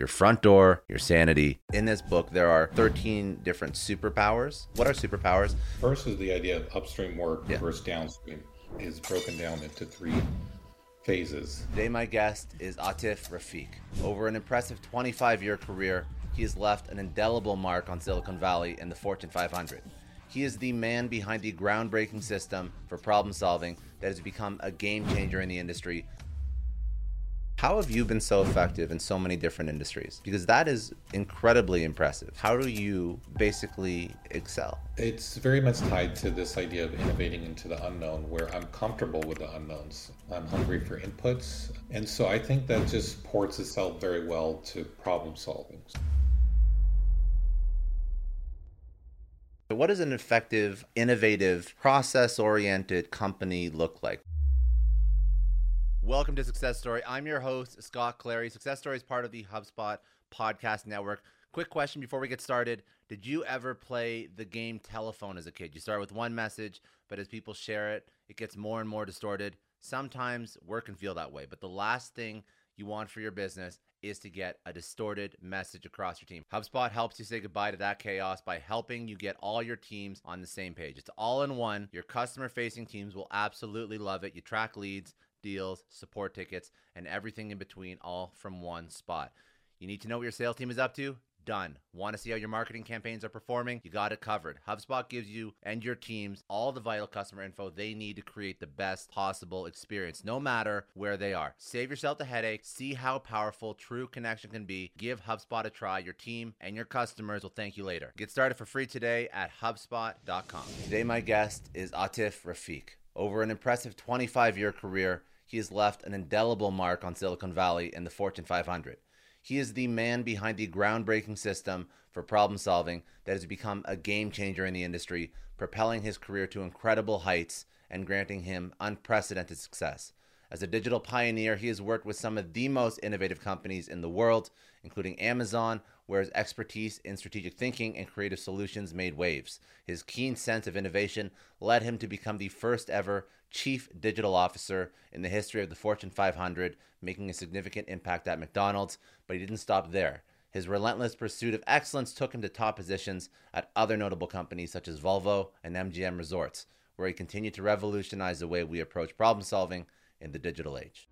your front door, your sanity. In this book, there are 13 different superpowers. What are superpowers? First is the idea of upstream work yeah. versus downstream is broken down into three phases. Today, my guest is Atif Rafiq. Over an impressive 25 year career, he has left an indelible mark on Silicon Valley and the Fortune 500. He is the man behind the groundbreaking system for problem solving that has become a game changer in the industry, how have you been so effective in so many different industries? Because that is incredibly impressive. How do you basically excel? It's very much tied to this idea of innovating into the unknown, where I'm comfortable with the unknowns. I'm hungry for inputs. And so I think that just ports itself very well to problem solving. What does an effective, innovative, process oriented company look like? Welcome to Success Story. I'm your host, Scott Clary. Success Story is part of the HubSpot podcast network. Quick question before we get started Did you ever play the game telephone as a kid? You start with one message, but as people share it, it gets more and more distorted. Sometimes work can feel that way, but the last thing you want for your business is to get a distorted message across your team. HubSpot helps you say goodbye to that chaos by helping you get all your teams on the same page. It's all in one. Your customer facing teams will absolutely love it. You track leads deals, support tickets, and everything in between, all from one spot. You need to know what your sales team is up to? Done. Want to see how your marketing campaigns are performing? You got it covered. HubSpot gives you and your teams all the vital customer info they need to create the best possible experience, no matter where they are. Save yourself the headache. See how powerful true connection can be. Give HubSpot a try. Your team and your customers will thank you later. Get started for free today at HubSpot.com. Today, my guest is Atif Rafiq. Over an impressive 25 year career, he has left an indelible mark on Silicon Valley and the Fortune 500. He is the man behind the groundbreaking system for problem solving that has become a game changer in the industry, propelling his career to incredible heights and granting him unprecedented success. As a digital pioneer, he has worked with some of the most innovative companies in the world, including Amazon, where his expertise in strategic thinking and creative solutions made waves. His keen sense of innovation led him to become the first ever chief digital officer in the history of the Fortune 500, making a significant impact at McDonald's, but he didn't stop there. His relentless pursuit of excellence took him to top positions at other notable companies such as Volvo and MGM Resorts, where he continued to revolutionize the way we approach problem solving in the digital age.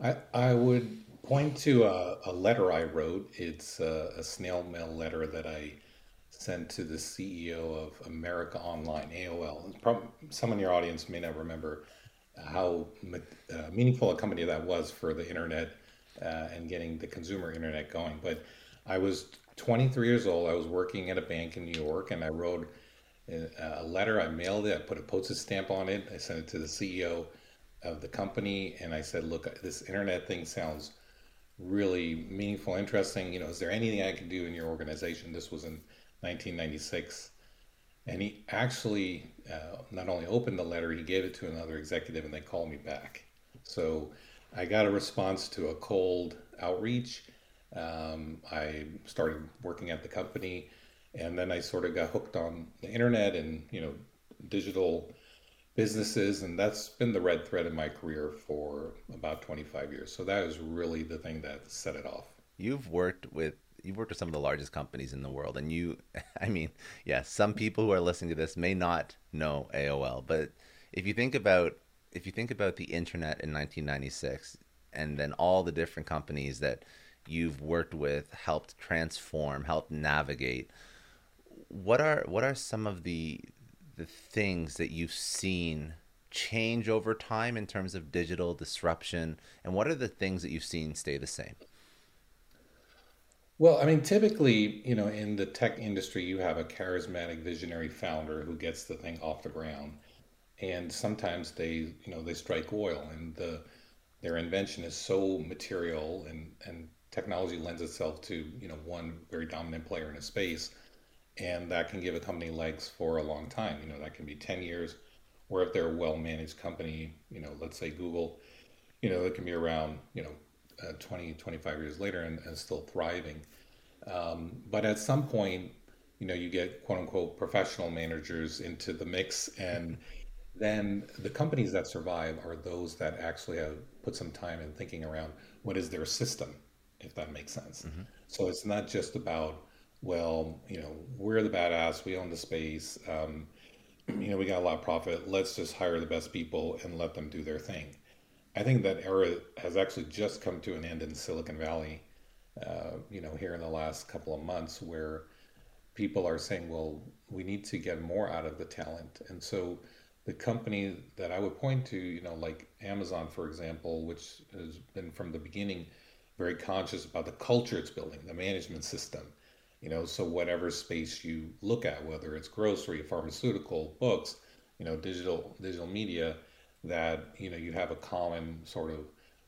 I, I would point to a, a letter I wrote. It's a, a, snail mail letter that I sent to the CEO of America Online, AOL. Some in your audience may not remember how uh, meaningful a company that was for the internet uh, and getting the consumer internet going. But I was 23 years old. I was working at a bank in New York, and I wrote a letter. I mailed it. I put a postage stamp on it. I sent it to the CEO of the company, and I said, "Look, this internet thing sounds." really meaningful, interesting. You know, is there anything I can do in your organization? This was in 1996. And he actually uh, not only opened the letter, he gave it to another executive and they called me back. So I got a response to a cold outreach. Um, I started working at the company and then I sort of got hooked on the internet and, you know, digital businesses, and that's been the red thread in my career for about 25 years. So that is really the thing that set it off. You've worked with you've worked with some of the largest companies in the world, and you, I mean, yeah, some people who are listening to this may not know AOL, but if you think about if you think about the internet in 1996, and then all the different companies that you've worked with helped transform, helped navigate. What are what are some of the the things that you've seen change over time in terms of digital disruption, and what are the things that you've seen stay the same? Well, I mean, typically, you know, in the tech industry, you have a charismatic, visionary founder who gets the thing off the ground, and sometimes they, you know, they strike oil, and the their invention is so material, and and technology lends itself to, you know, one very dominant player in a space, and that can give a company legs for a long time. You know, that can be ten years, or if they're a well-managed company, you know, let's say Google, you know, it can be around, you know, uh, 20, 25 years later and, and still thriving. Um, but at some point, you know, you get quote unquote professional managers into the mix, and then the companies that survive are those that actually have put some time in thinking around what is their system, if that makes sense. Mm-hmm. So it's not just about, well, you know, we're the badass, we own the space, um, you know, we got a lot of profit, let's just hire the best people and let them do their thing. I think that era has actually just come to an end in Silicon Valley, uh, you know, here in the last couple of months, where people are saying, well, we need to get more out of the talent. And so the company that I would point to, you know, like Amazon, for example, which has been from the beginning very conscious about the culture it's building, the management system. You know, so whatever space you look at, whether it's grocery, pharmaceutical, books, you know, digital digital media, that you know you have a common sort of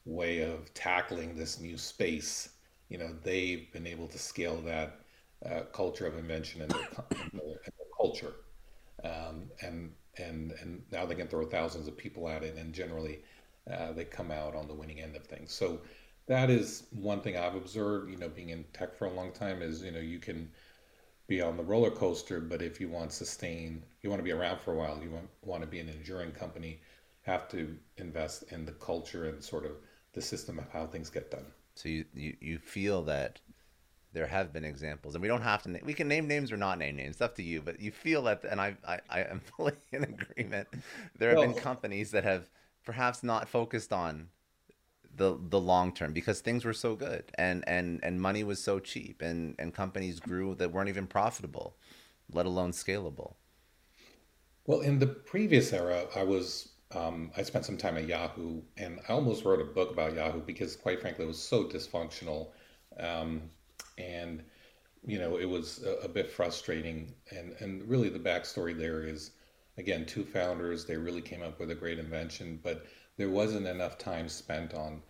way of tackling this new space. You know, they've been able to scale that uh, culture of invention in their, in their, in their culture, um, and and and now they can throw thousands of people at it, and generally uh, they come out on the winning end of things. So that is one thing I've observed. You know, being in tech for a long time is you know you can be on the roller coaster, but if you want sustain, you want to be around for a while. You want want to be an enduring company have to invest in the culture and sort of the system of how things get done. So you, you, you feel that there have been examples, and we don't have to. Na- we can name names or not name names. It's up to you. But you feel that, and I I, I am fully in agreement. There have well, been companies that have perhaps not focused on the the long term because things were so good and and and money was so cheap and and companies grew that weren't even profitable, let alone scalable. Well, in the previous era, I was um, I spent some time at Yahoo, and I almost wrote a book about Yahoo because, quite frankly, it was so dysfunctional, um, and you know, it was a, a, bit frustrating. And and really, the backstory there is, again, two founders. They really came up with a great invention, but there wasn't enough time spent on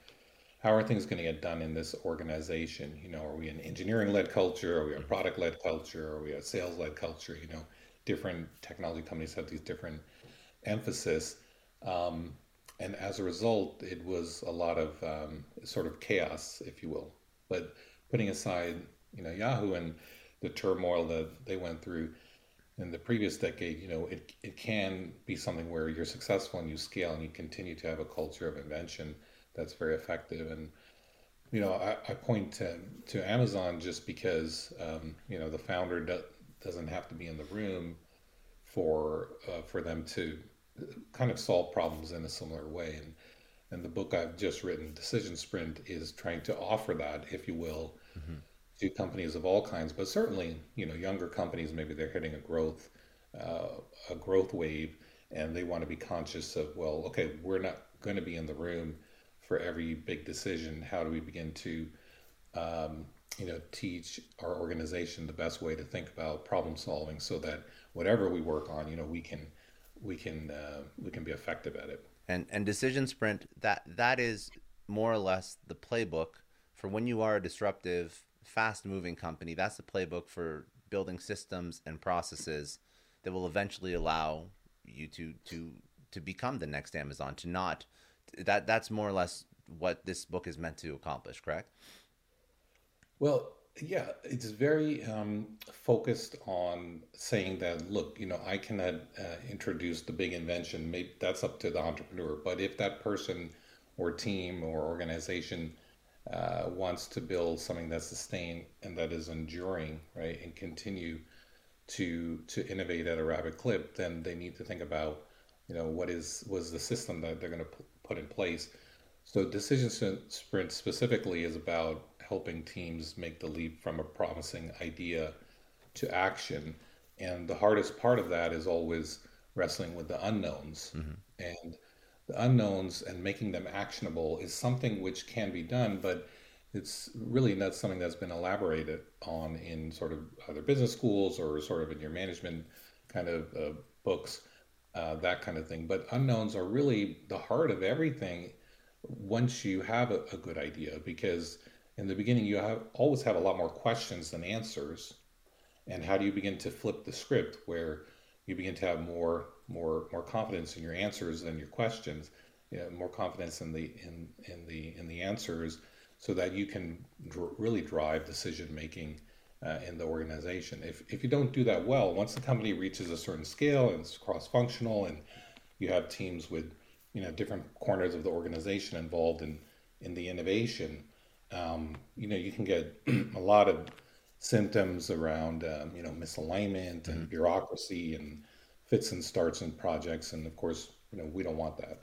how are things going to get done in this organization. You know, are we an engineering-led culture? Are we a product-led culture? Are we a sales-led culture? You know, different technology companies have these different emphasis um, and as a result, it was a lot of um, sort of chaos, if you will. But putting aside, you know, Yahoo and the turmoil that they went through in the previous decade, you know, it, it can be something where you're successful and you scale and you continue to have a culture of invention that's very effective. And, you know, I, I point to, to Amazon just because, um, you know, the founder do, doesn't have to be in the room for, uh, for them to kind of solve problems in a similar way. And and the book I've just written, Decision Sprint, is trying to offer that, if you will, mm-hmm. to companies of all kinds, but certainly you know younger companies maybe they're hitting a growth uh, a growth wave, and they want to be conscious of well, okay, we're not going to be in the room for every big decision. How do we begin to um, you know teach our organization the best way to think about problem solving so that whatever we work on, you know, we can we can uh, we can be effective at it. And and decision sprint that that is more or less the playbook for when you are a disruptive, fast moving company. That's the playbook for building systems and processes that will eventually allow you to to to become the next Amazon. To not that that's more or less what this book is meant to accomplish. Correct? Well, yeah, it's very um, focused on saying that, look, you know, I cannot uh, introduce the big invention. Maybe that's up to the entrepreneur. But if that person or team or organization uh, wants to build something that's sustained and that is enduring, right, and continue to to innovate at a rapid clip, then they need to think about, you know, what is was the system that they're going to p- put in place. So decision sprint specifically is about helping teams make the leap from a promising idea to action. And the hardest part of that is always wrestling with the unknowns. Mm-hmm. And the unknowns and making them actionable is something which can be done, but it's really not something that's been elaborated on in sort of other business schools or sort of in your management kind of uh, books, uh, that kind of thing. But unknowns are really the heart of everything once you have a, a good idea, because in the beginning you have always have a lot more questions than answers. And how do you begin to flip the script where you begin to have more more more confidence in your answers than your questions, you know, more confidence in the in in the in the answers, so that you can dr- really drive decision making uh, in the organization. If if you don't do that well, once the company reaches a certain scale and it's cross functional, and you have teams with you know different corners of the organization involved in in the innovation, um, you know you can get a lot of symptoms around um, you know misalignment and mm-hmm. bureaucracy and fits and starts in projects. And of course, you know, we don't want that.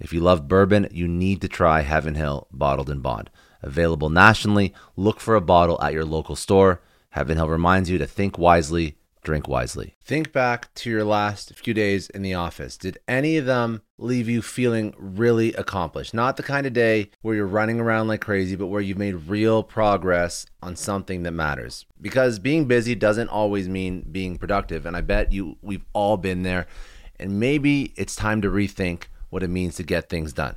If you love bourbon, you need to try Heaven Hill Bottled and Bond. Available nationally, look for a bottle at your local store. Heaven Hill reminds you to think wisely, drink wisely. Think back to your last few days in the office. Did any of them leave you feeling really accomplished? Not the kind of day where you're running around like crazy, but where you've made real progress on something that matters. Because being busy doesn't always mean being productive, and I bet you we've all been there. And maybe it's time to rethink what it means to get things done.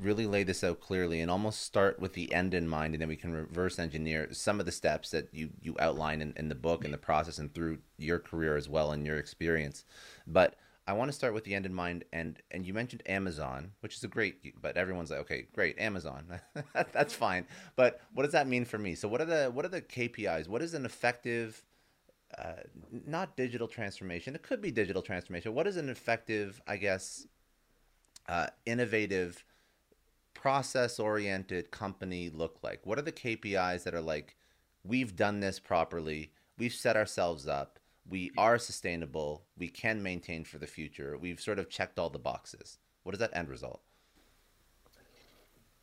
really lay this out clearly and almost start with the end in mind and then we can reverse engineer some of the steps that you you outline in, in the book and the process and through your career as well and your experience. But i want to start with the end in mind and and you mentioned amazon which is a great but everyone's like okay great amazon. That's fine. But what does that mean for me? So what are the what are the kpis what is an effective uh, not digital transformation it could be digital transformation what is an effective i guess uh, innovative process oriented company look like? What are the KPIs that are like, we've done this properly, we've set ourselves up, we are sustainable, we can maintain for the future, we've sort of checked all the boxes? What is that end result?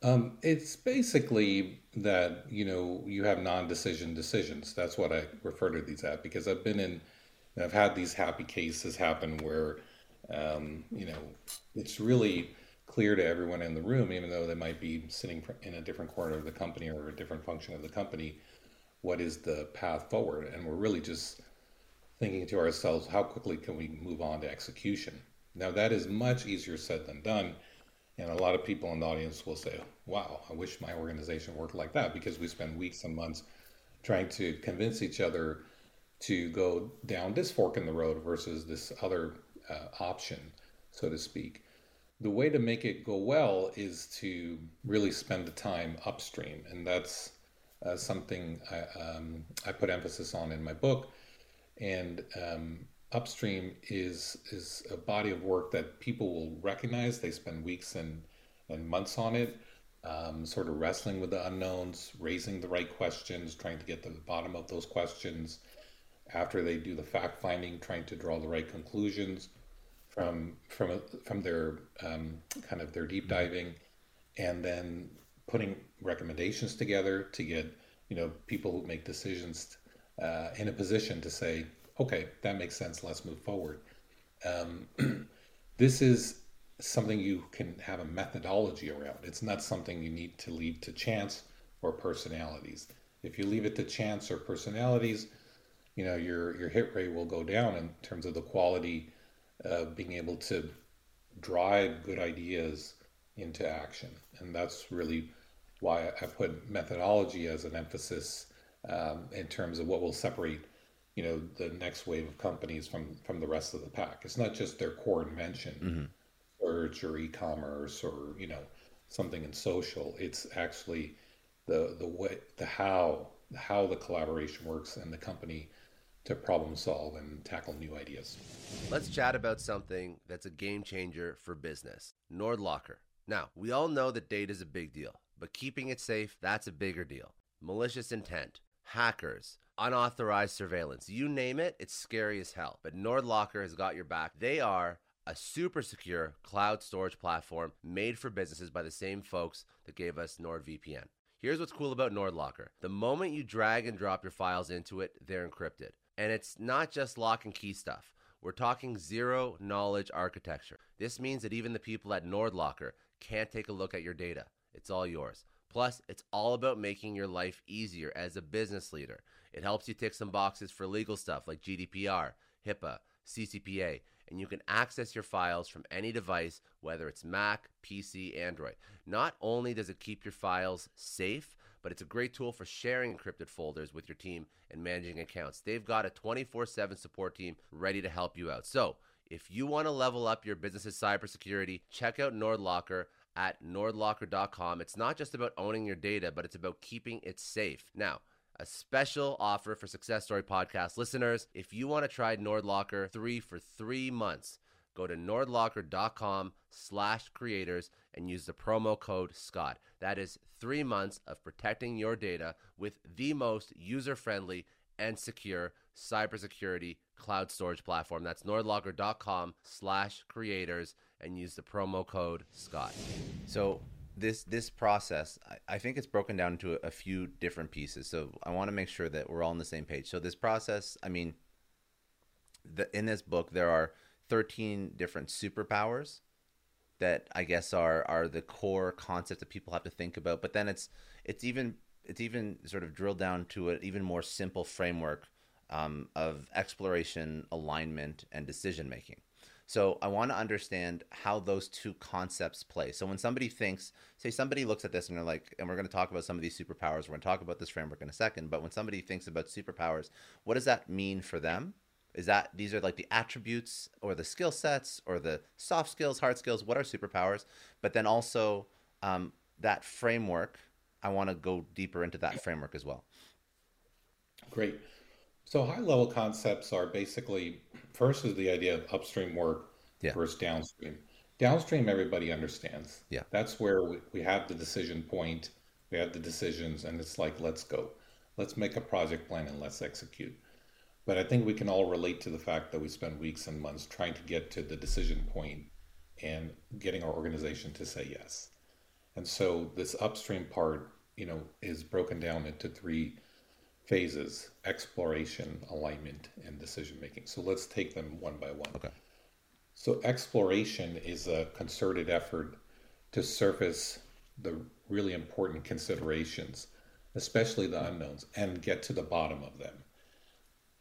Um, it's basically that you know you have non-decision decisions. That's what I refer to these at because I've been in, I've had these happy cases happen where, um, you know, it's really clear to everyone in the room, even though they might be sitting in a different corner of the company or a different function of the company, what is the path forward? And we're really just thinking to ourselves, how quickly can we move on to execution? Now, that is much easier said than done. And a lot of people in the audience will say, wow, I wish my organization worked like that because we spend weeks and months trying to convince each other to go down this fork in the road versus this other uh, option, so to speak the way to make it go well is to really spend the time upstream, and that's uh, something I, um, I, put emphasis on in my book. And um, upstream is is a body of work that people will recognize. They spend weeks and and months on it, um, sort of wrestling with the unknowns, raising the right questions, trying to get to the bottom of those questions. After they do the fact finding, trying to draw the right conclusions from from from their um, kind of their deep diving, and then putting recommendations together to get you know people who make decisions uh, in a position to say, okay, that makes sense. Let's move forward. Um, this is something you can have a methodology around. It's not something you need to leave to chance or personalities. If you leave it to chance or personalities, you know your your hit rate will go down in terms of the quality of being able to drive good ideas into action. And that's really why I put methodology as an emphasis um, in terms of what will separate, you know, the next wave of companies from from the rest of the pack. It's not just their core invention, mm-hmm. search or e-commerce or you know something in social. It's actually the the way the how how the collaboration works and the company to problem solve and tackle new ideas. Let's chat about something that's a game changer for business. NordLocker. Now, we all know that data is a big deal, but keeping it safe, that's a bigger deal. Malicious intent, hackers, unauthorized surveillance, you name it, it's scary as hell. But NordLocker has got your back. They are a super secure cloud storage platform made for businesses by the same folks that gave us NordVPN. Here's what's cool about NordLocker. The moment you drag and drop your files into it, they're encrypted. And it's not just lock and key stuff. We're talking zero knowledge architecture. This means that even the people at NordLocker can't take a look at your data. It's all yours. Plus, it's all about making your life easier as a business leader. It helps you tick some boxes for legal stuff like GDPR, HIPAA, CCPA, and you can access your files from any device, whether it's Mac, PC, Android. Not only does it keep your files safe, but it's a great tool for sharing encrypted folders with your team and managing accounts. They've got a 24 7 support team ready to help you out. So, if you want to level up your business's cybersecurity, check out NordLocker at nordlocker.com. It's not just about owning your data, but it's about keeping it safe. Now, a special offer for Success Story podcast listeners. If you want to try NordLocker 3 for 3 months, go to nordlocker.com slash creators and use the promo code SCOTT. That is three months of protecting your data with the most user-friendly and secure cybersecurity cloud storage platform. That's nordlocker.com slash creators and use the promo code Scott. So this this process, I, I think it's broken down into a, a few different pieces. So I want to make sure that we're all on the same page. So this process, I mean, the, in this book there are 13 different superpowers that I guess are are the core concepts that people have to think about. But then it's it's even it's even sort of drilled down to an even more simple framework um, of exploration, alignment, and decision making. So I want to understand how those two concepts play. So when somebody thinks, say somebody looks at this and they're like, and we're going to talk about some of these superpowers. We're going to talk about this framework in a second. But when somebody thinks about superpowers, what does that mean for them? Is that these are like the attributes or the skill sets or the soft skills, hard skills? What are superpowers? But then also um, that framework. I want to go deeper into that framework as well. Great. So high level concepts are basically first is the idea of upstream work yeah. versus downstream. Downstream, everybody understands. Yeah. That's where we, we have the decision point, we have the decisions, and it's like, let's go. Let's make a project plan and let's execute. But I think we can all relate to the fact that we spend weeks and months trying to get to the decision point and getting our organization to say yes. And so this upstream part, you know, is broken down into three phases exploration, alignment, and decision making. So let's take them one by one. Okay. So, exploration is a concerted effort to surface the really important considerations, especially the unknowns, and get to the bottom of them.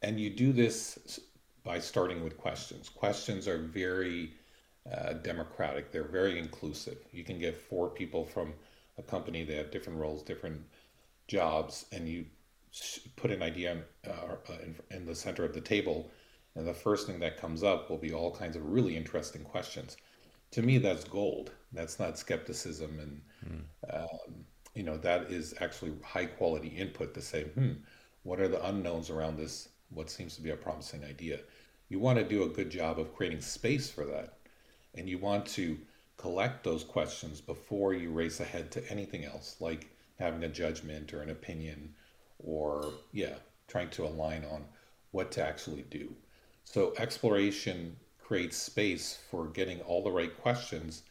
And you do this by starting with questions. Questions are very uh, democratic, they're very inclusive. You can get four people from a company that have different roles, different jobs, and you put an idea uh, in, in the center of the table, and the first thing that comes up will be all kinds of really interesting questions. To me, that's gold. That's not skepticism, and mm. um, you know that is actually high quality input to say, hmm, what are the unknowns around this? What seems to be a promising idea? You want to do a good job of creating space for that, and you want to collect those questions before you race ahead to anything else, like having a judgment or an opinion or yeah, trying to align on what to actually do. So exploration creates space for getting all the right questions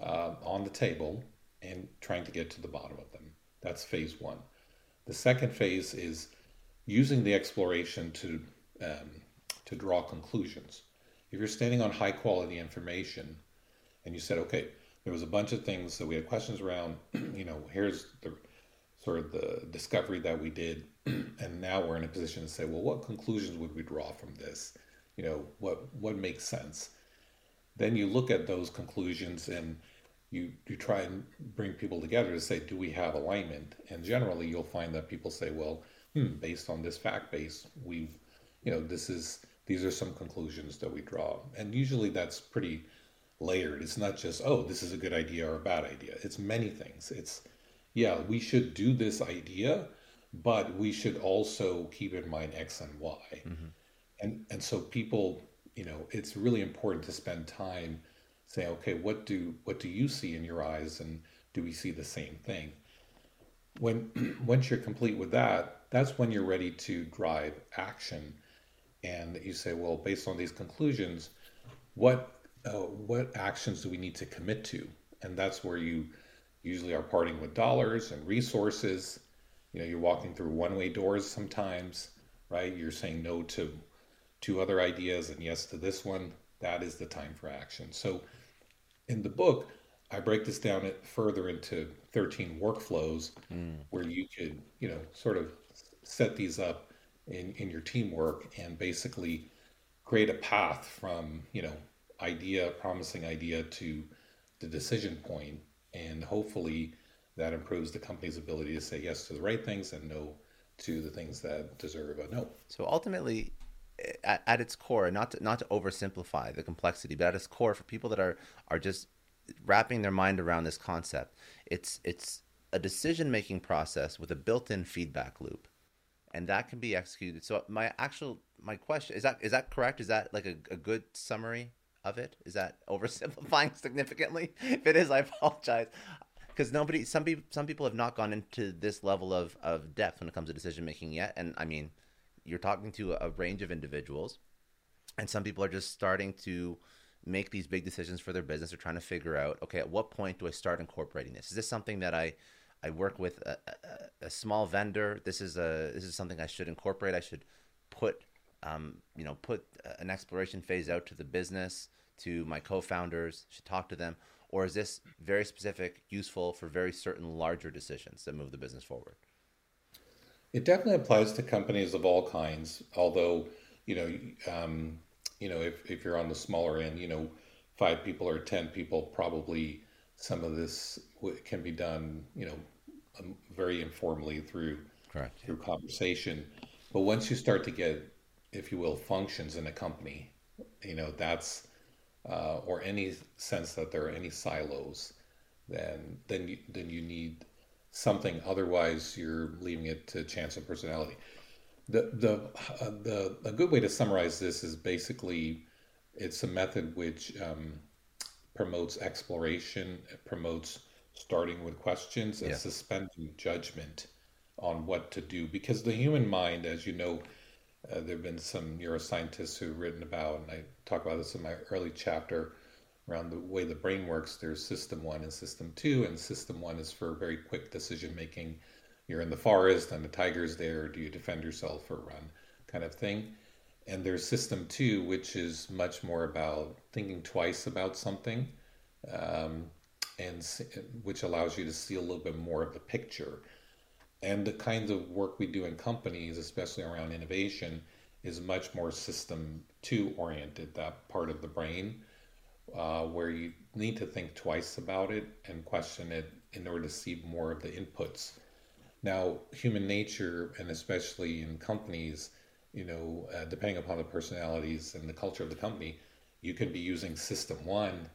uh, on the table and trying to get to the bottom of them. That's phase one. The second phase is using the exploration to um, to draw conclusions. If you're standing on high quality information and you said, okay, there was a bunch of things that we had questions around. you know, here's the sort of the discovery that we did, and now we're in a position to say, well, what conclusions would we draw from this? You know, what what makes sense? Then you look at those conclusions and you you try and bring people together to say, do we have alignment? And generally, you'll find that people say, well, hmm, based on this fact base, we've, you know, this is these are some conclusions that we draw, and usually that's pretty layered. It's not just oh, this is a good idea or a bad idea. It's many things. It's yeah, we should do this idea, but we should also keep in mind X and Y. Mm-hmm. And and so people, you know, it's really important to spend time saying, okay, what do what do you see in your eyes, and do we see the same thing? When once you're complete with that, that's when you're ready to drive action, and you say, well, based on these conclusions, what uh, what actions do we need to commit to? And that's where you usually are parting with dollars and resources. You know, you're walking through one-way doors sometimes, right? You're saying no to two other ideas and yes to this one. That is the time for action. So in the book, I break this down further into 13 workflows mm. where you could, you know, sort of set these up in, in your teamwork and basically create a path from, you know, idea, promising idea to the decision point, and hopefully that improves the company's ability to say yes to the right things and no to the things that deserve a no. So ultimately, at, at its core, not to, not to oversimplify the complexity, but at its core, for people that are are just wrapping their mind around this concept, it's it's a decision making process with a built-in feedback loop, and that can be executed. So my actual my question is that is that correct? Is that like a, a good summary? of it? Is that oversimplifying significantly? If it is, I apologize. Because nobody, some people, some people have not gone into this level of, of depth when it comes to decision making yet. And I mean, you're talking to a range of individuals, and some people are just starting to make these big decisions for their business. They're trying to figure out, okay, at what point do I start incorporating this? Is this something that I, I work with a, a, a small vendor? This is a this is something I should incorporate. I should put um, you know, put an exploration phase out to the business, to my co-founders, should talk to them, or is this very specific, useful for very certain larger decisions that move the business forward? It definitely applies to companies of all kinds. Although, you know, um, you know, if if you're on the smaller end, you know, five people or ten people, probably some of this can be done, you know, um, very informally through Correct. through conversation. But once you start to get if you will, functions in a company. You know, that's uh, or any sense that there are any silos, then then you, then you need something. Otherwise, you're leaving it to chance and personality. The the uh, the a good way to summarize this is basically it's a method which um, promotes exploration, it promotes starting with questions and yeah. suspending judgment on what to do because the human mind, as you know uh, there have been some neuroscientists who've written about, and I talk about this in my early chapter around the way the brain works. There's system one and system two, and system one is for very quick decision making. You're in the forest and the tiger's there. Do you defend yourself or run? Kind of thing. And there's system two, which is much more about thinking twice about something, um, and which allows you to see a little bit more of the picture and the kinds of work we do in companies, especially around innovation, is much more system two oriented, that part of the brain, uh, where you need to think twice about it and question it in order to see more of the inputs. Now, human nature, and especially in companies, you know, uh, depending upon the personalities and the culture of the company, you could be using system one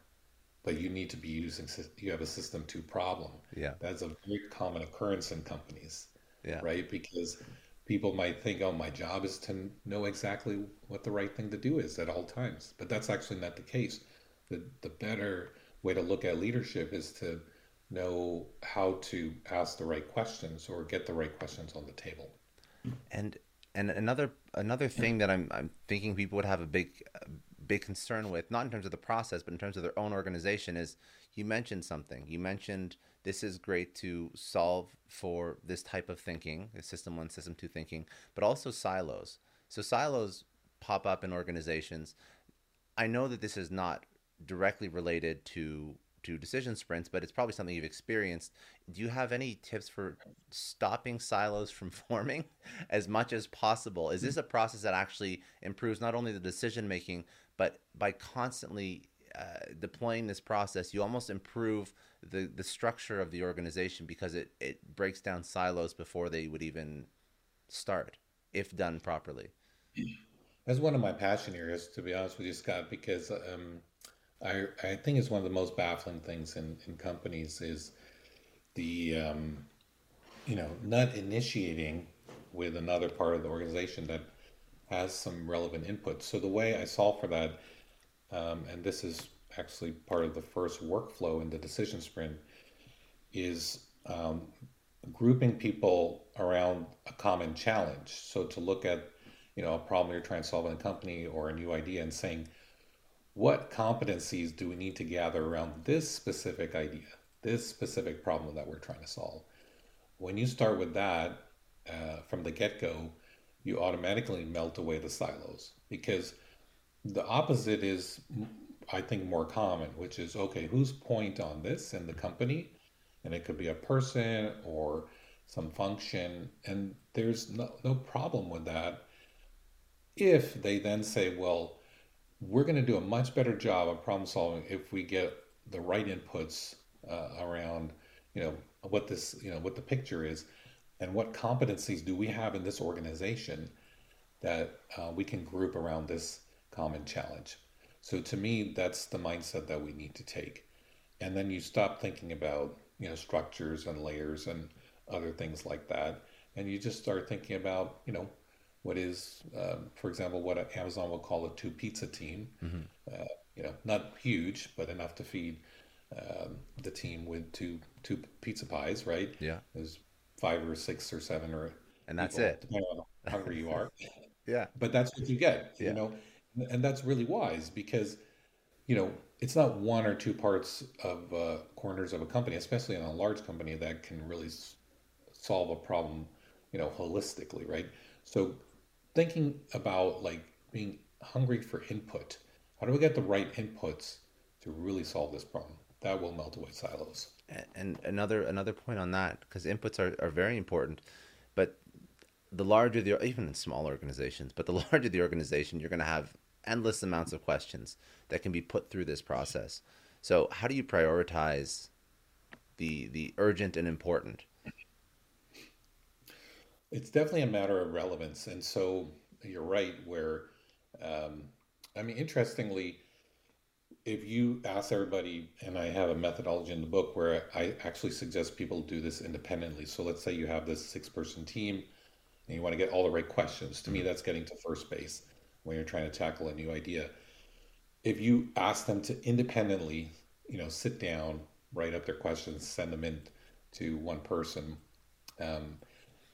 but you need to be using you have a system two problem. Yeah. That's a very common occurrence in companies. Yeah. Right? Because people might think oh my job is to know exactly what the right thing to do is at all times. But that's actually not the case. The the better way to look at leadership is to know how to ask the right questions or get the right questions on the table. And and another another thing that i'm i'm thinking people would have a big big concern with, not in terms of the process, but in terms of their own organization, is you mentioned something. You mentioned this is great to solve for this type of thinking, system one, system two thinking, but also silos. So silos pop up in organizations. I know that this is not directly related to to decision sprints, but it's probably something you've experienced. Do you have any tips for stopping silos from forming as much as possible? Is this a process that actually improves not only the decision making, but by constantly uh, deploying this process, you almost improve the the structure of the organization because it it breaks down silos before they would even start if done properly. That's one of my passion areas, to be honest with you, Scott, because um, I I think it's one of the most baffling things in in companies is the um, you know not initiating with another part of the organization that has some relevant input. So the way I solve for that, um, and this is actually part of the first workflow in the decision sprint, is um, grouping people around a common challenge. So to look at you know a problem you're trying to solve in a company or a new idea and saying what competencies do we need to gather around this specific idea, this specific problem that we're trying to solve. When you start with that uh, from the get go, you automatically melt away the silos because the opposite is, I think, more common, which is okay, whose point on this in the company? And it could be a person or some function, and there's no, no problem with that if they then say, well, we're going to do a much better job of problem solving if we get the right inputs uh, around, you know, what this, you know, what the picture is, and what competencies do we have in this organization that uh, we can group around this common challenge. So to me, that's the mindset that we need to take, and then you stop thinking about you know structures and layers and other things like that, and you just start thinking about you know what is, um, for example, what Amazon will call a two pizza team. Mm-hmm. Uh, you know, not huge, but enough to feed um, the team with two two pizza pies, right? Yeah, there's five or six or seven or and that's people, it. Depending on how hungry you are. yeah, but that's what you get. Yeah. You know, and that's really wise because you know it's not one or two parts of uh, corners of a company, especially in a large company that can really s- solve a problem, you know, holistically, right? So thinking about like being hungry for input. How do we get the right inputs to really solve this problem? That will melt away silos. And another another point on that, because inputs are, are very important, but the larger the even in small organizations, but the larger the organization, you're going to have endless amounts of questions that can be put through this process. So how do you prioritize the the urgent and important it's definitely a matter of relevance. And so you're right, where, um, I mean, interestingly, if you ask everybody, and I have a methodology in the book where I actually suggest people do this independently. So let's say you have this six person team and you want to get all the right questions. To me, that's getting to first base when you're trying to tackle a new idea. If you ask them to independently, you know, sit down, write up their questions, send them in to one person, um,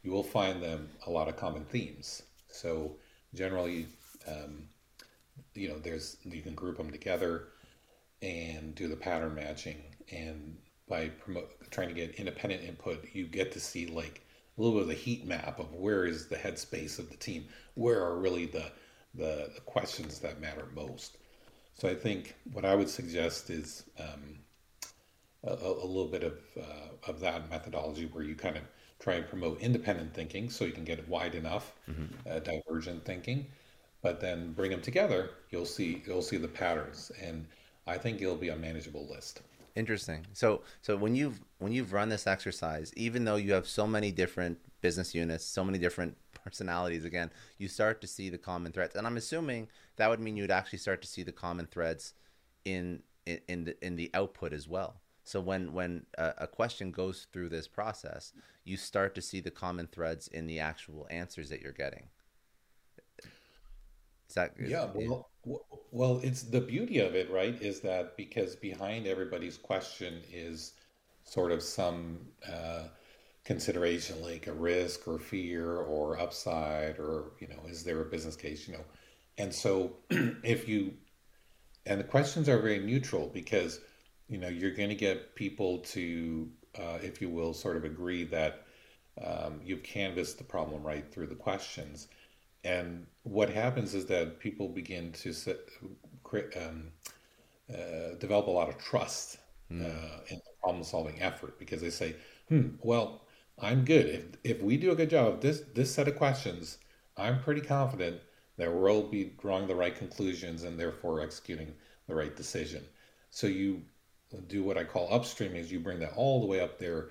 you will find them a lot of common themes. So generally, um, you know, there's you can group them together and do the pattern matching. And by promote, trying to get independent input, you get to see like a little bit of the heat map of where is the headspace of the team, where are really the the, the questions that matter most. So I think what I would suggest is um, a, a, little bit of uh, of that methodology where you kind of try and promote independent thinking so you can get wide enough, mm-hmm. uh, divergent thinking, but then bring them together, you'll see you'll see the patterns, and I think it'll be a manageable list. Interesting. So so when you've when you've run this exercise, even though you have so many different business units, so many different personalities, again, you start to see the common threads, and I'm assuming that would mean you'd actually start to see the common threads in in, in the in the output as well. So when when a, a, question goes through this process, you start to see the common threads in the actual answers that you're getting. Is that is, yeah? Well, well, it's the beauty of it, right? Is that because behind everybody's question is sort of some uh, consideration, like a risk or fear or upside, or you know, is there a business case? You know, and so if you and the questions are very neutral because you know you're going to get people to uh, if you will sort of agree that um, you've canvassed the problem right through the questions and what happens is that people begin to set, um, uh, develop a lot of trust mm. uh, in the problem solving effort because they say, hmm, well, I'm good. If, if we do a good job of this, this set of questions, I'm pretty confident that we'll be drawing the right conclusions and therefore executing the right decision. So you do what I call upstream is you bring that all the way up there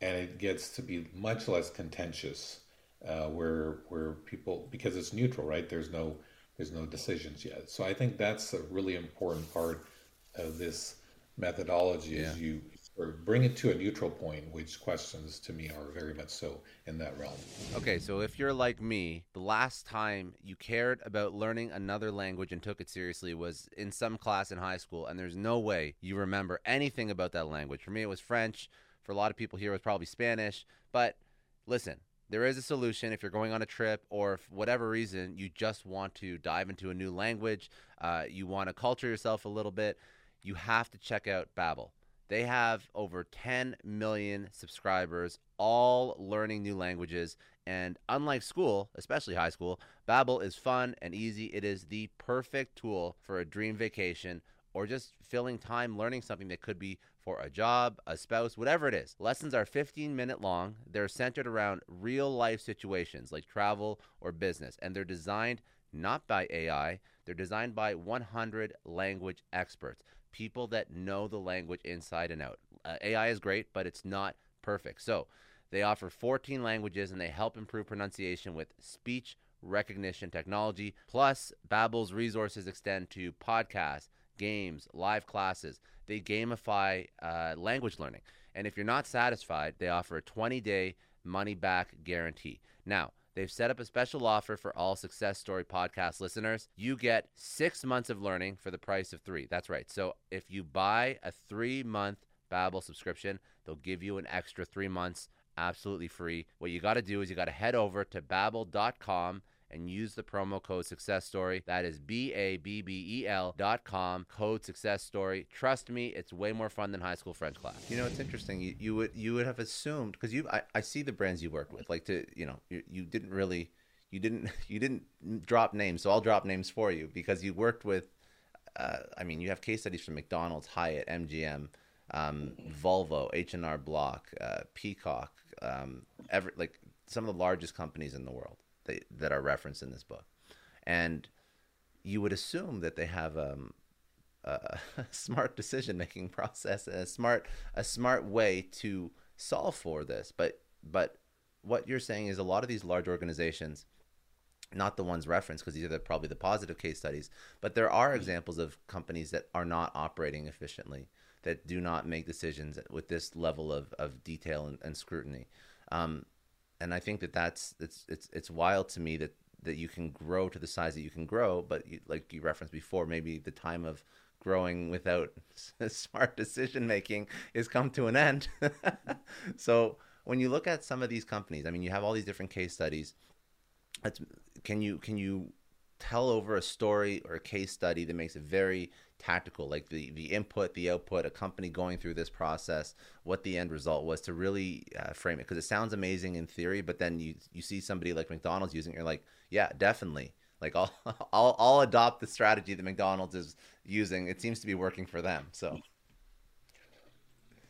and it gets to be much less contentious uh, where where people because it's neutral right there's no there's no decisions yet so i think that's a really important part of this methodology yeah. is you or bring it to a neutral point, which questions to me are very much so in that realm. Okay, so if you're like me, the last time you cared about learning another language and took it seriously was in some class in high school, and there's no way you remember anything about that language. For me, it was French. For a lot of people here, it was probably Spanish. But listen, there is a solution if you're going on a trip or for whatever reason you just want to dive into a new language, uh, you want to culture yourself a little bit, you have to check out Babbel. They have over 10 million subscribers, all learning new languages. And unlike school, especially high school, Babbel is fun and easy. It is the perfect tool for a dream vacation or just filling time learning something that could be for a job, a spouse, whatever it is. Lessons are 15 minute long. They're centered around real life situations like travel or business, and they're designed not by AI, they're designed by 100 language experts people that know the language inside and out. Uh, AI is great, but it's not perfect. So they offer 14 languages and they help improve pronunciation with speech recognition technology. Plus, Babbel's resources extend to podcasts, games, live classes. They gamify uh, language learning. And if you're not satisfied, they offer a 20 day money back guarantee. Now, They've set up a special offer for all Success Story podcast listeners. You get six months of learning for the price of three. That's right. So if you buy a three month Babbel subscription, they'll give you an extra three months absolutely free. What you got to do is you got to head over to babbel.com and use the promo code success story that is b-a-b-b-e-l dot com code success story trust me it's way more fun than high school french class. You know it's interesting. You, you would you would have assumed because you I, I see the brands you worked with like to you know you, you didn't really you didn't you didn't drop names so i'll drop names for you because you worked with uh, i mean you have case studies from mcdonald's hyatt mgm um, volvo h&r block uh, peacock um, every like some of the largest companies in the world that, that are referenced in this book. And you would assume that they have um, a, a smart decision making process and a smart a smart way to solve for this. But but what you're saying is a lot of these large organizations, not the ones referenced because these are the, probably the positive case studies, but there are examples of companies that are not operating efficiently, that do not make decisions with this level of, of detail and, and scrutiny. Um, and I think that that's it's it's it's wild to me that that you can grow to the size that you can grow, but you, like you referenced before, maybe the time of growing without smart decision making is come to an end. so when you look at some of these companies, I mean, you have all these different case studies. can you can you tell over a story or a case study that makes it very tactical, like the the input, the output, a company going through this process, what the end result was to really uh, frame it because it sounds amazing in theory, but then you you see somebody like McDonald's using it, you're like, yeah, definitely. Like I'll I'll I'll adopt the strategy that McDonald's is using. It seems to be working for them. So.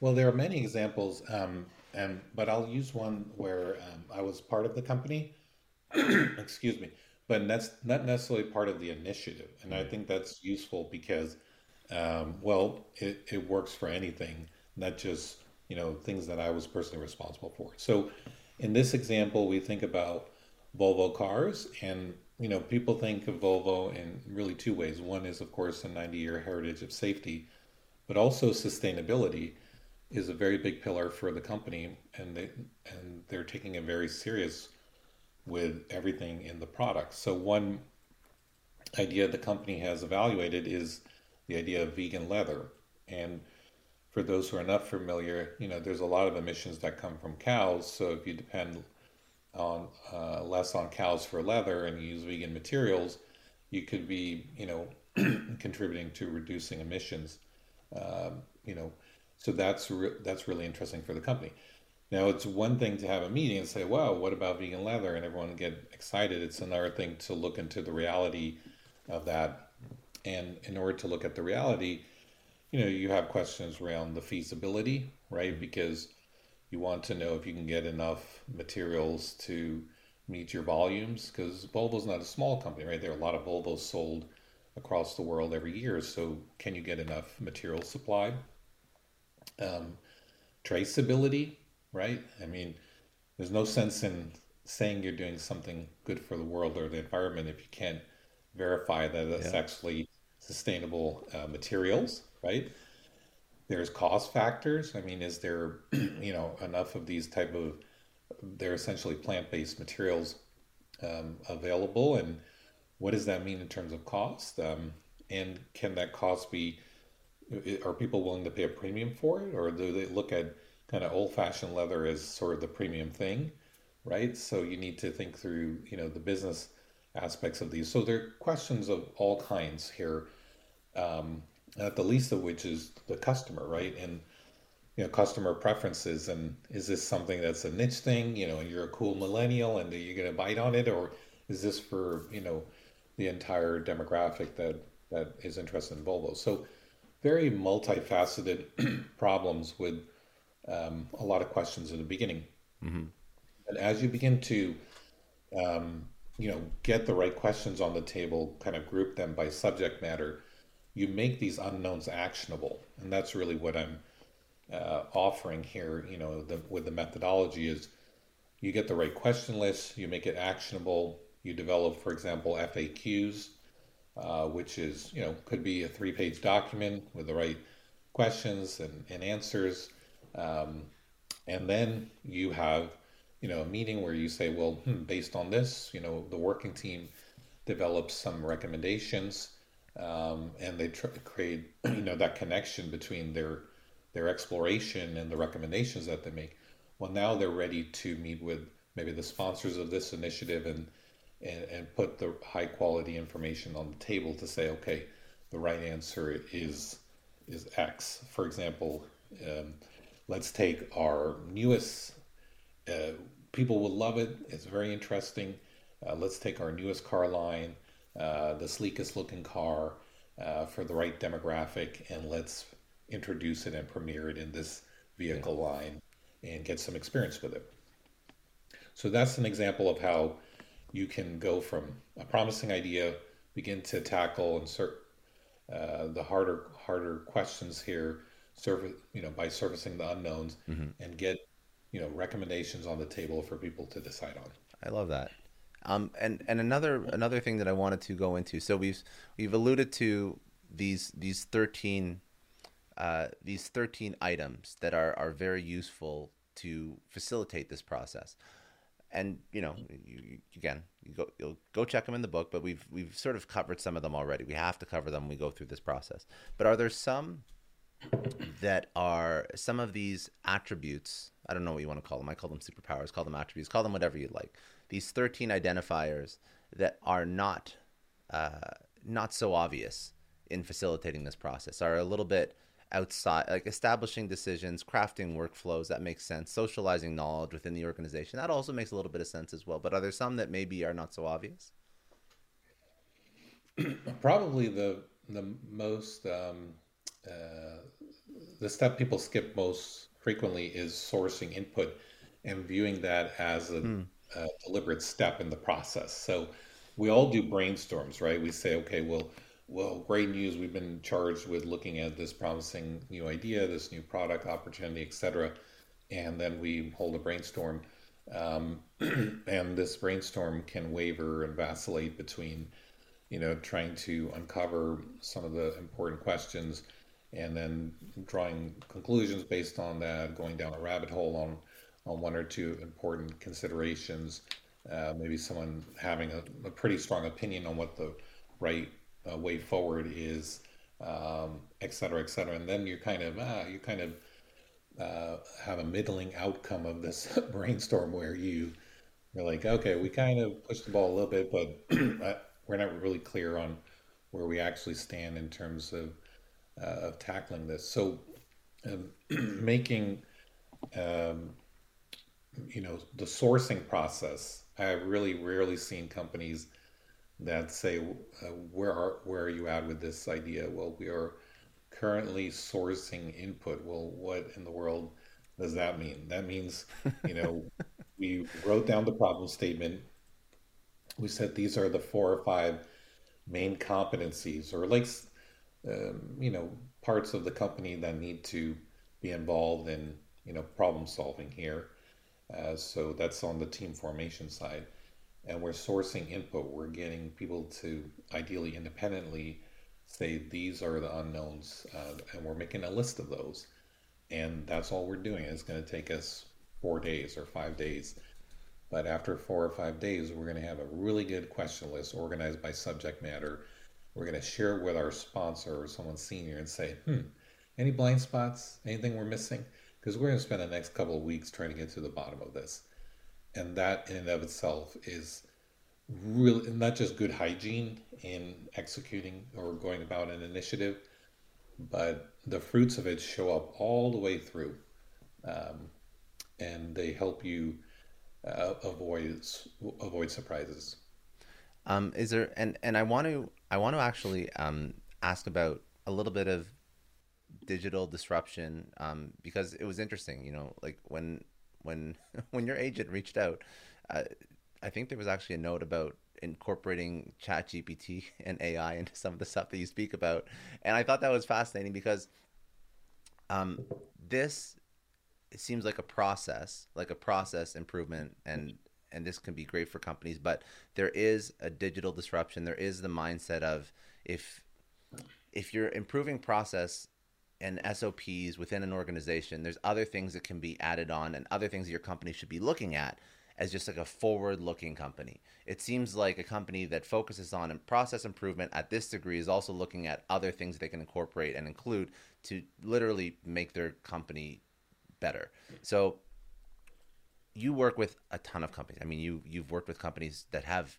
Well, there are many examples, um, and but I'll use one where um, I was part of the company. Excuse me but that's not necessarily part of the initiative. And I think that's useful because, um, well, it, it works for anything, not just you know things that I was personally responsible for. So, in this example, we think about Volvo cars, and you know people think of Volvo in really two ways. One is, of course, a 90-year heritage of safety, but also sustainability is a very big pillar for the company, and they and they're taking a very serious with everything in the product. So one idea the company has evaluated is the idea of vegan leather. And for those who are not familiar, you know, there's a lot of emissions that come from cows. So if you depend on uh, less on cows for leather and use vegan materials, you could be, you know, contributing to reducing emissions. Um, you know, so that's re- that's really interesting for the company. Now, it's one thing to have a meeting and say, wow, what about vegan leather? And everyone get excited. It's another thing to look into the reality of that. And in order to look at the reality, you know, you have questions around the feasibility, right? Because you want to know if you can get enough materials to meet your volumes. Because Volvo's not a small company, right? There are a lot of Volvos sold across the world every year. So, can you get enough material supplied? Um, traceability, right? I mean, there's no sense in saying you're doing something good for the world or the environment if you can't verify that it's yeah. actually sustainable uh, materials, right? There's cost factors. I mean, is there, you know, enough of these type of they're essentially plant-based materials um, available, and what does that mean in terms of cost? Um, and can that cost be? Are people willing to pay a premium for it, or do they look at kind of old-fashioned leather as sort of the premium thing, right? So you need to think through, you know, the business aspects of these. So there are questions of all kinds here, um, at the least of which is the customer, right? And you know, customer preferences, and is this something that's a niche thing, you know, and you're a cool millennial, and you're going to bite on it, or is this for you know the entire demographic that that is interested in Volvo? So very multifaceted problems with um, a lot of questions in the beginning. Mm-hmm. And as you begin to um, you know, get the right questions on the table, kind of group them by subject matter, you make these unknowns actionable. And that's really what I'm uh, offering here, you know, the, with the methodology is you get the right question list, you make it actionable, you develop, for example, FAQs, uh, which is, you know, could be a three page document with the right questions and, and answers. Um, and then you have you know a meeting where you say well hmm, based on this you know the working team develops some recommendations um, and they tr- create you know that connection between their their exploration and the recommendations that they make. Well now they're ready to meet with maybe the sponsors of this initiative and and, and put the high quality information on the table to say okay the right answer is is x. For example um, let's take our newest uh, people will love it. It's very interesting. Uh, let's take our newest car line, uh, the sleekest looking car uh, for the right demographic, and let's introduce it and premiere it in this vehicle line and get some experience with it. So that's an example of how you can go from a promising idea, begin to tackle and cert, uh, the harder harder questions here, service you know by servicing the unknowns, mm-hmm. and get you know recommendations on the table for people to decide on. I love that. Um, and and another another thing that I wanted to go into. So we've we've alluded to these these thirteen uh, these thirteen items that are are very useful to facilitate this process. And you know, you, again, you go you'll go check them in the book, but we've we've sort of covered some of them already. We have to cover them when we go through this process. But are there some that are some of these attributes. I don't know what you want to call them. I call them superpowers, call them attributes, call them whatever you like. These 13 identifiers that are not uh, not so obvious in facilitating this process are a little bit outside like establishing decisions crafting workflows that makes sense socializing knowledge within the organization that also makes a little bit of sense as well but are there some that maybe are not so obvious probably the the most um, uh, the step people skip most frequently is sourcing input and viewing that as a, hmm. a, deliberate step in the process. So we all do brainstorms, right? We say, okay, well, well, great news. We've been charged with looking at this promising new idea, this new product opportunity, etc. And then we hold a brainstorm. Um, and this brainstorm can waver and vacillate between, you know, trying to uncover some of the important questions and then drawing conclusions based on that, going down a rabbit hole on on one or two important considerations. Uh, maybe someone having a, a, pretty strong opinion on what the right uh, way forward is, um, et cetera, et cetera. And then you kind of ah, you kind of uh, have a middling outcome of this brainstorm where you you're like, okay, we kind of pushed the ball a little bit, but we're not really clear on where we actually stand in terms of uh, of tackling this. So, um, making um, you know the sourcing process. I've really rarely seen companies that say, uh, "Where are where are you at with this idea?" Well, we are currently sourcing input. Well, what in the world does that mean? That means, you know, we wrote down the problem statement. We said these are the four or five main competencies or like, um, you know, parts of the company that need to be involved in, you know, problem solving here. Uh, so that's on the team formation side. And we're sourcing input. We're getting people to ideally independently say these are the unknowns, uh, and we're making a list of those. And that's all we're doing. It's going to take us four days or five days. But after four or five days, we're going to have a really good question list organized by subject matter. We're going to share it with our sponsor or someone senior and say, hmm, any blind spots? Anything we're missing? Because we're going to spend the next couple of weeks trying to get to the bottom of this. And that in and of itself is really not just good hygiene in executing or going about an initiative, but the fruits of it show up all the way through, um, and they help you uh, avoid avoid surprises. Um, is there and and I want to I want to actually um, ask about a little bit of digital disruption um, because it was interesting. You know, like when when when your agent reached out. Uh, I think there was actually a note about incorporating chat gpt and ai into some of the stuff that you speak about and i thought that was fascinating because um, this seems like a process like a process improvement and and this can be great for companies but there is a digital disruption there is the mindset of if if you're improving process and SOPs within an organization, there's other things that can be added on and other things that your company should be looking at as just like a forward looking company. It seems like a company that focuses on process improvement at this degree is also looking at other things they can incorporate and include to literally make their company better. So you work with a ton of companies. I mean, you you've worked with companies that have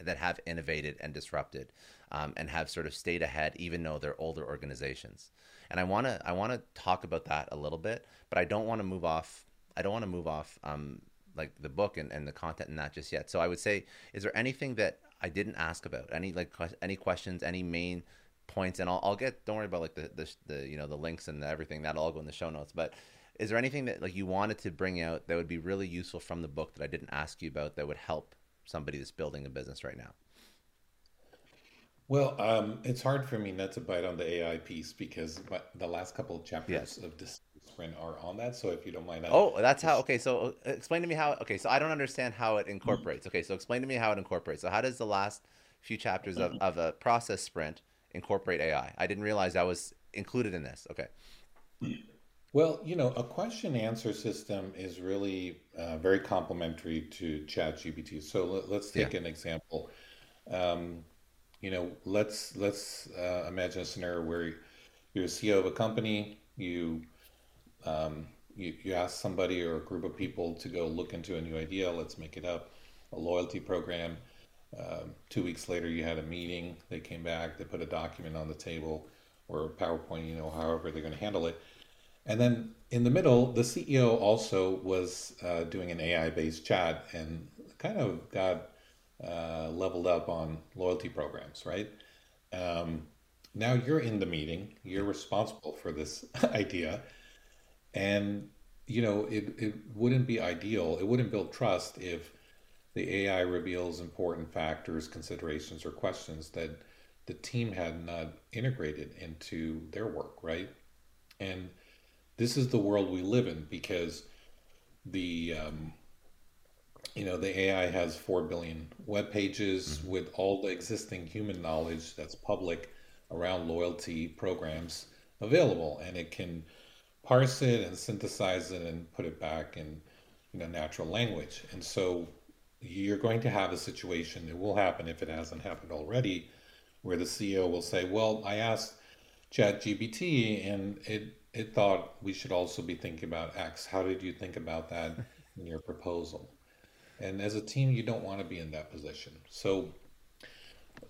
that have innovated and disrupted, um, and have sort of stayed ahead, even though they're older organizations. And I want to I want to talk about that a little bit, but I don't want to move off. I don't want to move off um, like the book and, and the content and that just yet. So I would say, is there anything that I didn't ask about? Any like any questions? Any main points? And I'll, I'll get. Don't worry about like the, the the you know the links and everything. That'll all go in the show notes. But is there anything that like you wanted to bring out that would be really useful from the book that I didn't ask you about that would help somebody that's building a business right now? Well, um, it's hard for me not to bite on the AI piece because the last couple of chapters yes. of this sprint are on that. So if you don't mind, oh, that's how. Okay, so uh, explain to me how. Okay, so I don't understand how it incorporates. Okay, so explain to me how it incorporates. So how does the last few chapters of, of a process sprint incorporate AI? I didn't realize that was included in this. Okay. Well, you know, a question answer system is really uh, very complementary to ChatGPT. So let, us take yeah. an example. Um, you know, let's let's uh, imagine a scenario where you're a CEO of a company, you um, you, you ask somebody or a group of people to go look into a new idea, let's make it up, a loyalty program. Um, two weeks later, you had a meeting. They came back, they put a document on the table or PowerPoint, you know, however they're going to handle it. And then in the middle, the CEO also was uh, doing an AI based chat and kind of got uh, leveled up on loyalty programs, right? Um, now you're in the meeting, you're responsible for this idea. And you know, it, it wouldn't be ideal. It wouldn't build trust if the AI reveals important factors, considerations, or questions that the team had not integrated into their work, right? And this is the world we live in because the um, you know the AI has four billion web pages mm-hmm. with all the existing human knowledge that's public around loyalty programs available, and it can parse it and synthesize it and put it back in you know natural language. And so you're going to have a situation. It will happen if it hasn't happened already, where the CEO will say, "Well, I asked ChatGPT, and it it thought we should also be thinking about X. How did you think about that in your proposal?" And as a team, you don't want to be in that position. So,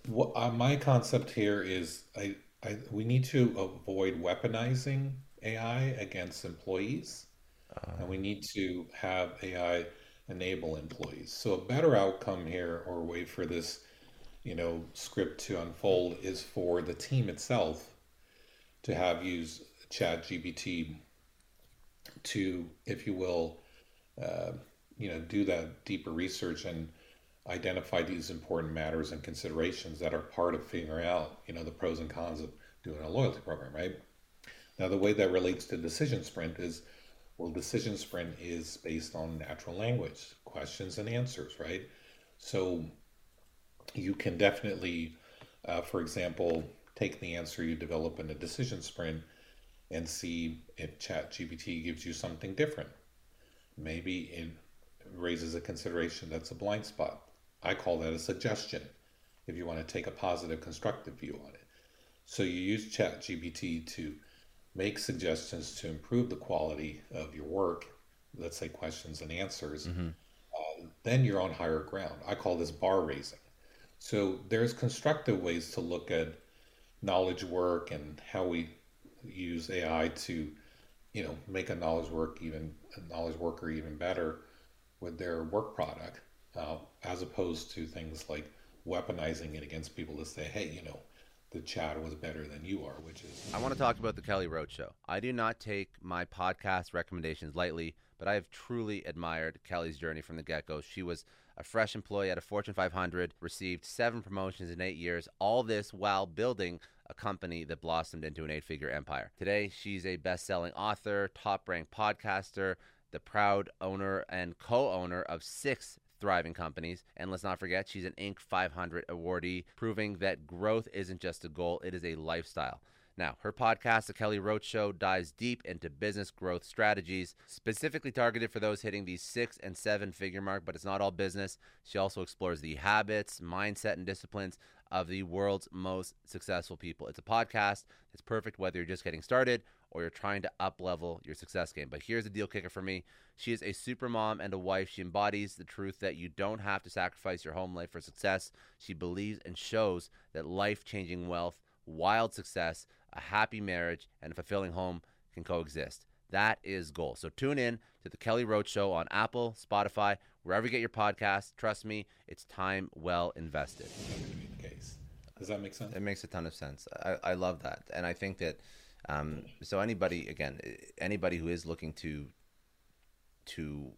what uh, my concept here is, I, I we need to avoid weaponizing AI against employees, uh, and we need to have AI enable employees. So a better outcome here, or way for this, you know, script to unfold, is for the team itself to have use Chat GPT to, if you will, uh, you know, do that deeper research and identify these important matters and considerations that are part of figuring out, you know, the pros and cons of doing a loyalty program, right? Now, the way that relates to Decision Sprint is, well, Decision Sprint is based on natural language, questions and answers, right? So you can definitely, uh, for example, take the answer you develop in a decision sprint and see if ChatGPT gives you something different. Maybe it raises a consideration that's a blind spot. I call that a suggestion if you want to take a positive, constructive view on it. So you use ChatGPT to make suggestions to improve the quality of your work, let's say questions and answers. Mm-hmm. Uh, then you're on higher ground. I call this bar raising. So there's constructive ways to look at knowledge work and how we use AI to, you know, make a knowledge work even a knowledge worker even better with their work product, uh, as opposed to things like weaponizing it against people to say, hey, you know, the chat was better than you are, which is. I want to talk about the Kelly Roach Show. I do not take my podcast recommendations lightly, but I have truly admired Kelly's journey from the get go. She was a fresh employee at a Fortune 500, received seven promotions in eight years, all this while building a company that blossomed into an eight figure empire. Today, she's a best selling author, top ranked podcaster, the proud owner and co owner of six thriving companies. And let's not forget, she's an Inc. 500 awardee, proving that growth isn't just a goal, it is a lifestyle. Now, her podcast, The Kelly Roach Show, dives deep into business growth strategies, specifically targeted for those hitting the six and seven figure mark, but it's not all business. She also explores the habits, mindset, and disciplines of the world's most successful people. It's a podcast that's perfect whether you're just getting started or you're trying to up level your success game. But here's the deal kicker for me she is a super mom and a wife. She embodies the truth that you don't have to sacrifice your home life for success. She believes and shows that life changing wealth, wild success, a happy marriage, and a fulfilling home can coexist. That is goal. So tune in to the Kelly Roach Show on Apple, Spotify, wherever you get your podcasts. Trust me, it's time well invested. Does that make sense? It makes a ton of sense. I, I love that, and I think that um, so anybody again, anybody who is looking to to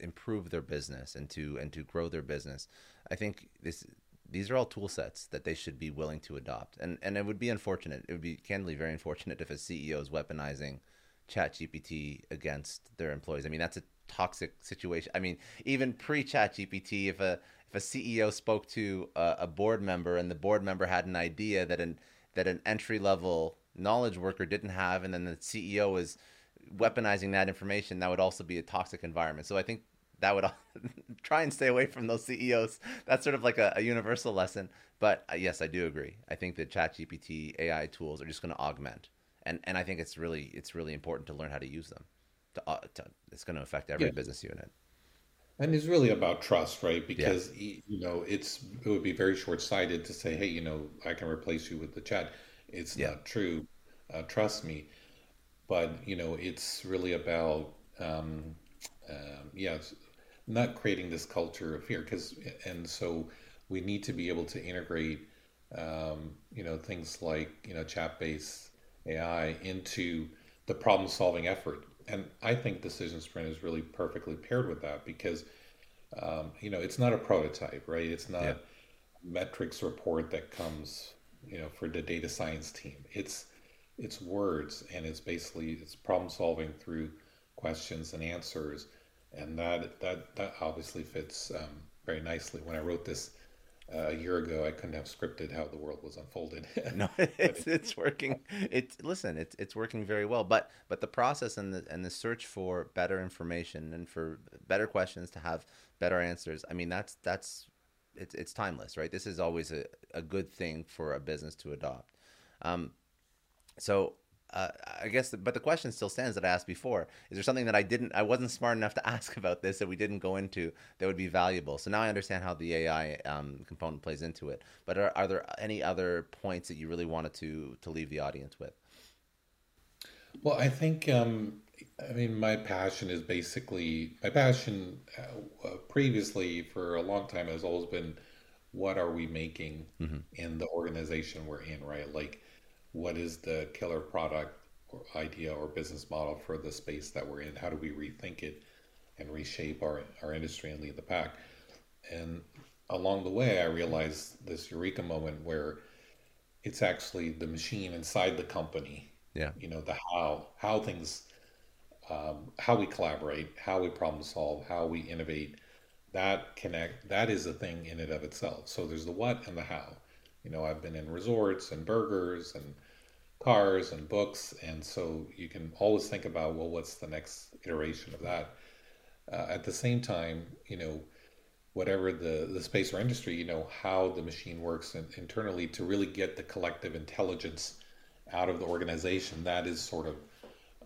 improve their business and to and to grow their business, I think this these are all tool sets that they should be willing to adopt. And and it would be unfortunate. It would be candidly very unfortunate if a CEO is weaponizing Chat GPT against their employees. I mean, that's a toxic situation. I mean, even pre Chat GPT, if a if a CEO spoke to a, a board member and the board member had an idea that an that an entry level knowledge worker didn't have, and then the CEO is weaponizing that information, that would also be a toxic environment. So I think that would try and stay away from those CEOs. That's sort of like a, a universal lesson. But uh, yes, I do agree. I think that ChatGPT AI tools are just going to augment, and and I think it's really it's really important to learn how to use them. To, uh, to it's going to affect every yeah. business unit. And it's really about trust, right? Because yeah. you know it's it would be very short sighted to say, hey, you know, I can replace you with the chat it's yeah. not true. Uh, trust me. But you know, it's really about um, um, yeah, not creating this culture of fear. Because and so we need to be able to integrate um, you know things like you know chat based AI into the problem solving effort. And I think Decision Sprint is really perfectly paired with that because um, you know it's not a prototype, right? It's not yeah. metrics report that comes you know, for the data science team. It's it's words and it's basically it's problem solving through questions and answers, and that that that obviously fits um, very nicely. When I wrote this uh, a year ago, I couldn't have scripted how the world was unfolded. no, it's it's working. It's listen, it's it's working very well. But but the process and the and the search for better information and for better questions to have better answers. I mean, that's that's it's it's timeless, right? This is always a, a good thing for a business to adopt. Um, so uh, I guess, but the question still stands that I asked before: Is there something that I didn't, I wasn't smart enough to ask about this that we didn't go into that would be valuable? So now I understand how the AI um, component plays into it. But are, are there any other points that you really wanted to to leave the audience with? Well, I think um, I mean, my passion is basically my passion uh, previously for a long time has always been what are we making mm-hmm. in the organization we're in, right? Like, what is the killer product or idea or business model for the space that we're in? How do we rethink it and reshape our, our industry and lead the pack? And along the way, I realized this eureka moment where it's actually the machine inside the company. Yeah. You know, the how, how things, um, how we collaborate, how we problem solve, how we innovate. That connect, that is a thing in and of itself. So there's the what and the how. You know, I've been in resorts and burgers and cars and books, and so you can always think about, well, what's the next iteration of that? Uh, at the same time, you know, whatever the, the space or industry, you know, how the machine works in, internally to really get the collective intelligence out of the organization. That is sort of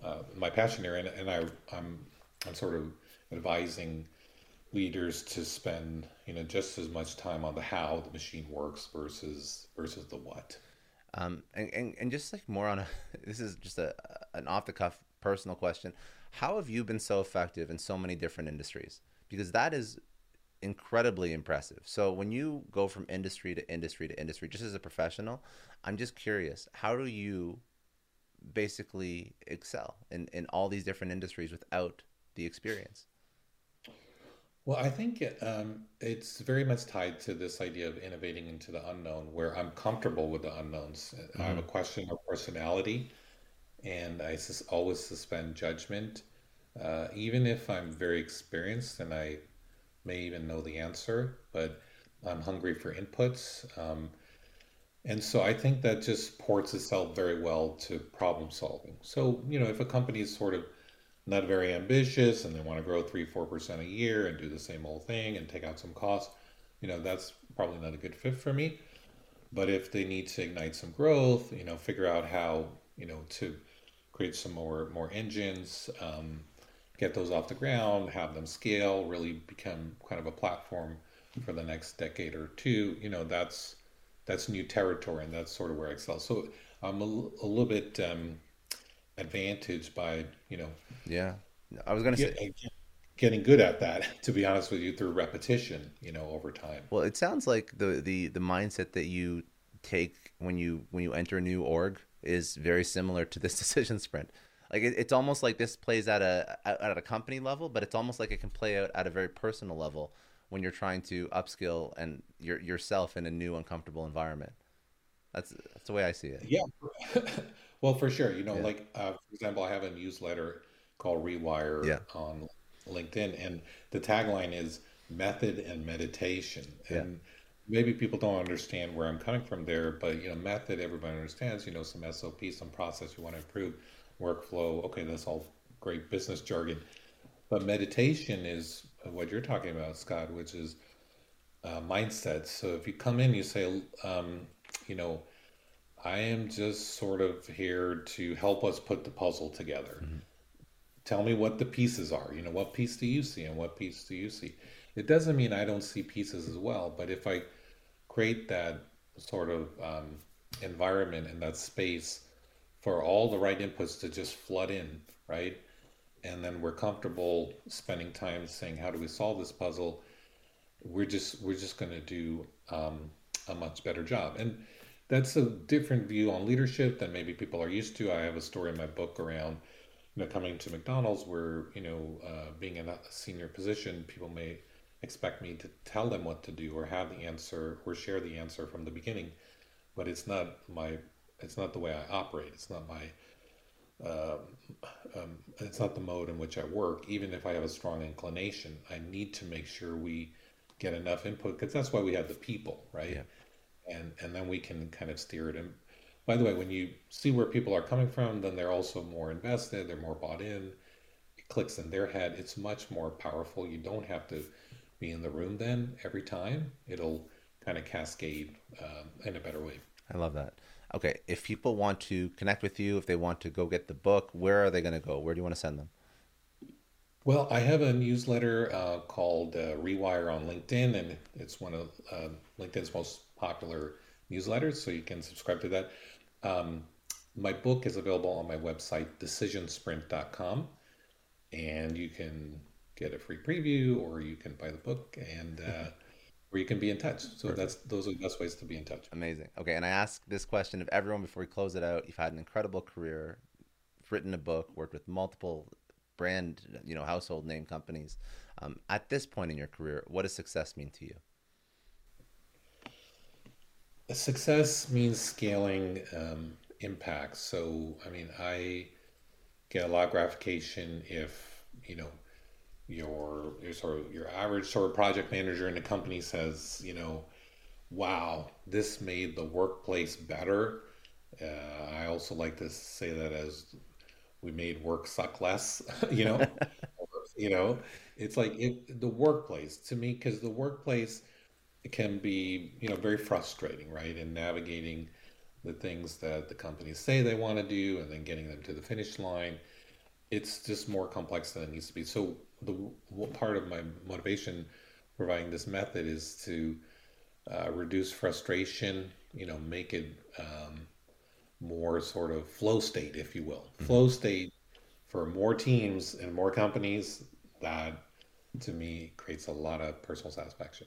uh, my passion here, and, and I, I'm I'm sort of advising leaders to spend you know just as much time on the how the machine works versus versus the what. Um, and, and, and just like more on a, this is just a, an off the cuff personal question. How have you been so effective in so many different industries? Because that is incredibly impressive. So when you go from industry to industry to industry, just as a professional, I'm just curious, how do you basically excel in, in all these different industries without the experience? Well, I think um, it's very much tied to this idea of innovating into the unknown, where I'm comfortable with the unknowns. I'm a question of personality, and I sus always suspend judgment, uh, even if I'm very experienced and I may even know the answer, but I'm hungry for inputs. Um, and so I think that just ports itself very well to problem solving. So, you know, if a company is sort of not very ambitious and they want to grow three, four percent a year and do the same old thing and take out some costs, you know, that's probably not a good fit for me. But if they need to ignite some growth, you know, figure out how, you know, to create some more more engines, um, get those off the ground, have them scale, really become kind of a platform for the next decade or two, you know, that's that's new territory and that's sort of where I excel. So I'm a, a little bit um, advantaged by, you know, Yeah. I was going to say, get, getting good at that, to be honest with you, through repetition, you know, over time. well, it sounds like the, the, the mindset that you take when you when you enter a new org is very similar to this decision sprint. Like it, it's almost like this plays at a at at a company level, but it's almost like it can play out at a very personal level when you're trying to upskill and your yourself in a new uncomfortable environment. That's that's the way I see it. Yeah. Well, for sure. You know, Yeah. like, uh, for example, I have a newsletter called Rewire Yeah. on LinkedIn, and the tagline is method and meditation. Yeah. And maybe people don't understand where I'm coming from there, but, you know, method, everybody understands, you know, some SOP, some process you want to improve, workflow. Okay, that's all great business jargon. But meditation is what you're talking about, Scott, which is uh, mindset. So if you come in, you say, um, you know, I am just sort of here to help us put the puzzle together. hmm Tell me what the pieces are. You know, what piece do you see and what piece do you see? It doesn't mean I don't see pieces as well, but if I create that sort of um, environment and that space for all the right inputs to just flood in, right? And then we're comfortable spending time saying, how do we solve this puzzle? We're just we're just going to do um, a much better job. And that's a different view on leadership than maybe people are used to. I have a story in my book around, you know, coming to McDonald's where, you know, uh, being in a senior position, people may expect me to tell them what to do or have the answer or share the answer from the beginning, but it's not my, it's not the way I operate. It's not my, um, um, it's not the mode in which I work. Even if I have a strong inclination, I need to make sure we get enough input because that's why we have the people, right? Yeah. And and then we can kind of steer it. And by the way, when you see where people are coming from, then they're also more invested, they're more bought in. It clicks in their head. It's much more powerful. You don't have to be in the room then every time. It'll kind of cascade um, in a better way. I love that. Okay, if people want to connect with you, if they want to go get the book, where are they going to go? Where do you want to send them? Well, I have a newsletter uh, called uh, Rewire on LinkedIn, and it's one of uh, LinkedIn's most popular newsletters, so you can subscribe to that. Um, my book is available on my website, decisionsprint.com, and you can get a free preview or you can buy the book. And uh, where you can be in touch. So Perfect. that's those are the best ways to be in touch. Amazing. Okay, and I ask this question of everyone before we close it out. You've had an incredible career, written a book, worked with multiple brand, you know, household name companies. Um, at this point in your career, what does success mean to you? Success means scaling um, impact. So, I mean, I get a lot of gratification if you know your your sort of your average sort of project manager in a company says, you know, wow, this made the workplace better. Uh, I also like to say that as we made work suck less, you know, you know, it's like it, the workplace to me because the workplace can be you know very frustrating, right, in navigating the things that the companies say they want to do and then getting them to the finish line. It's just more complex than it needs to be. So the part of my motivation providing this method is to uh, reduce frustration, you know, make it um, more sort of flow state, if you will. Mm-hmm. Flow state for more teams and more companies that to me creates a lot of personal satisfaction.